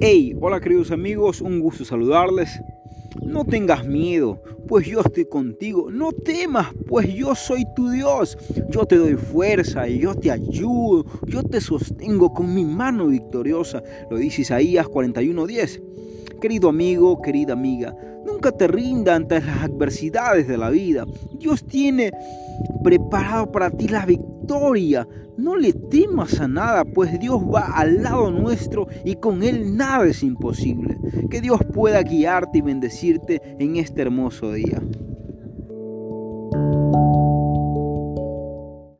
Hey, hola queridos amigos, un gusto saludarles. No tengas miedo, pues yo estoy contigo. No temas, pues yo soy tu Dios. Yo te doy fuerza, yo te ayudo, yo te sostengo con mi mano victoriosa. Lo dice Isaías 41:10. Querido amigo, querida amiga, nunca te rinda ante las adversidades de la vida. Dios tiene preparado para ti la victoria. No le temas a nada, pues Dios va al lado nuestro y con Él nada es imposible. Que Dios pueda guiarte y bendecirte en este hermoso día.